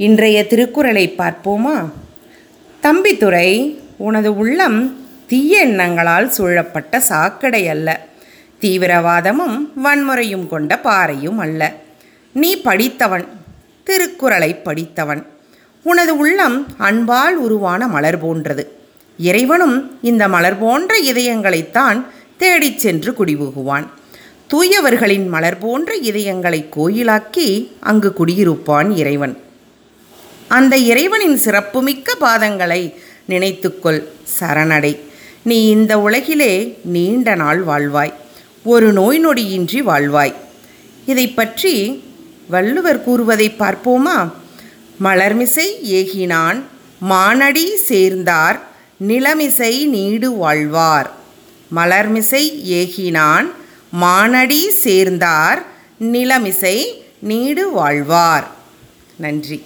இன்றைய திருக்குறளை பார்ப்போமா? தம்பித்துரை உனது உள்ளம் தீய எண்ணங்களால் சூழப்பட்ட சாக்கடை அல்ல. தீவிரவாதமும் வன்முறையும் கொண்ட பாறையும் அல்ல. நீ படித்தவன் திருக்குறளை படித்தவன். உனது உள்ளம் அன்பால் உருவான மலர் போன்றது. இறைவனும் இந்த மலர் போன்ற இதயங்களைத்தான் தேடிச் சென்று குடிபுகுவான். தூயவர்களின் மலர் போன்ற இதயங்களை கோயிலாக்கி அங்கு குடியிருப்பான் இறைவன். அந்த இறைவனின் சிறப்புமிக்க பாதங்களை நினைத்துக்கொள் சரணடை. நீ இந்த உலகிலே நீண்ட நாள் வாழ்வாய் ஒரு நோய் நொடியின்றி வாழ்வாய். இதை பற்றி வள்ளுவர் கூறுவதை பார்ப்போமா? மலர்மிசை ஏகினான் மானடி சேர்ந்தார் நிலமிசை நீடு வாழ்வார். மலர்மிசை ஏகினான் மானடி சேர்ந்தார் நிலமிசை நீடு வாழ்வார். நன்றி.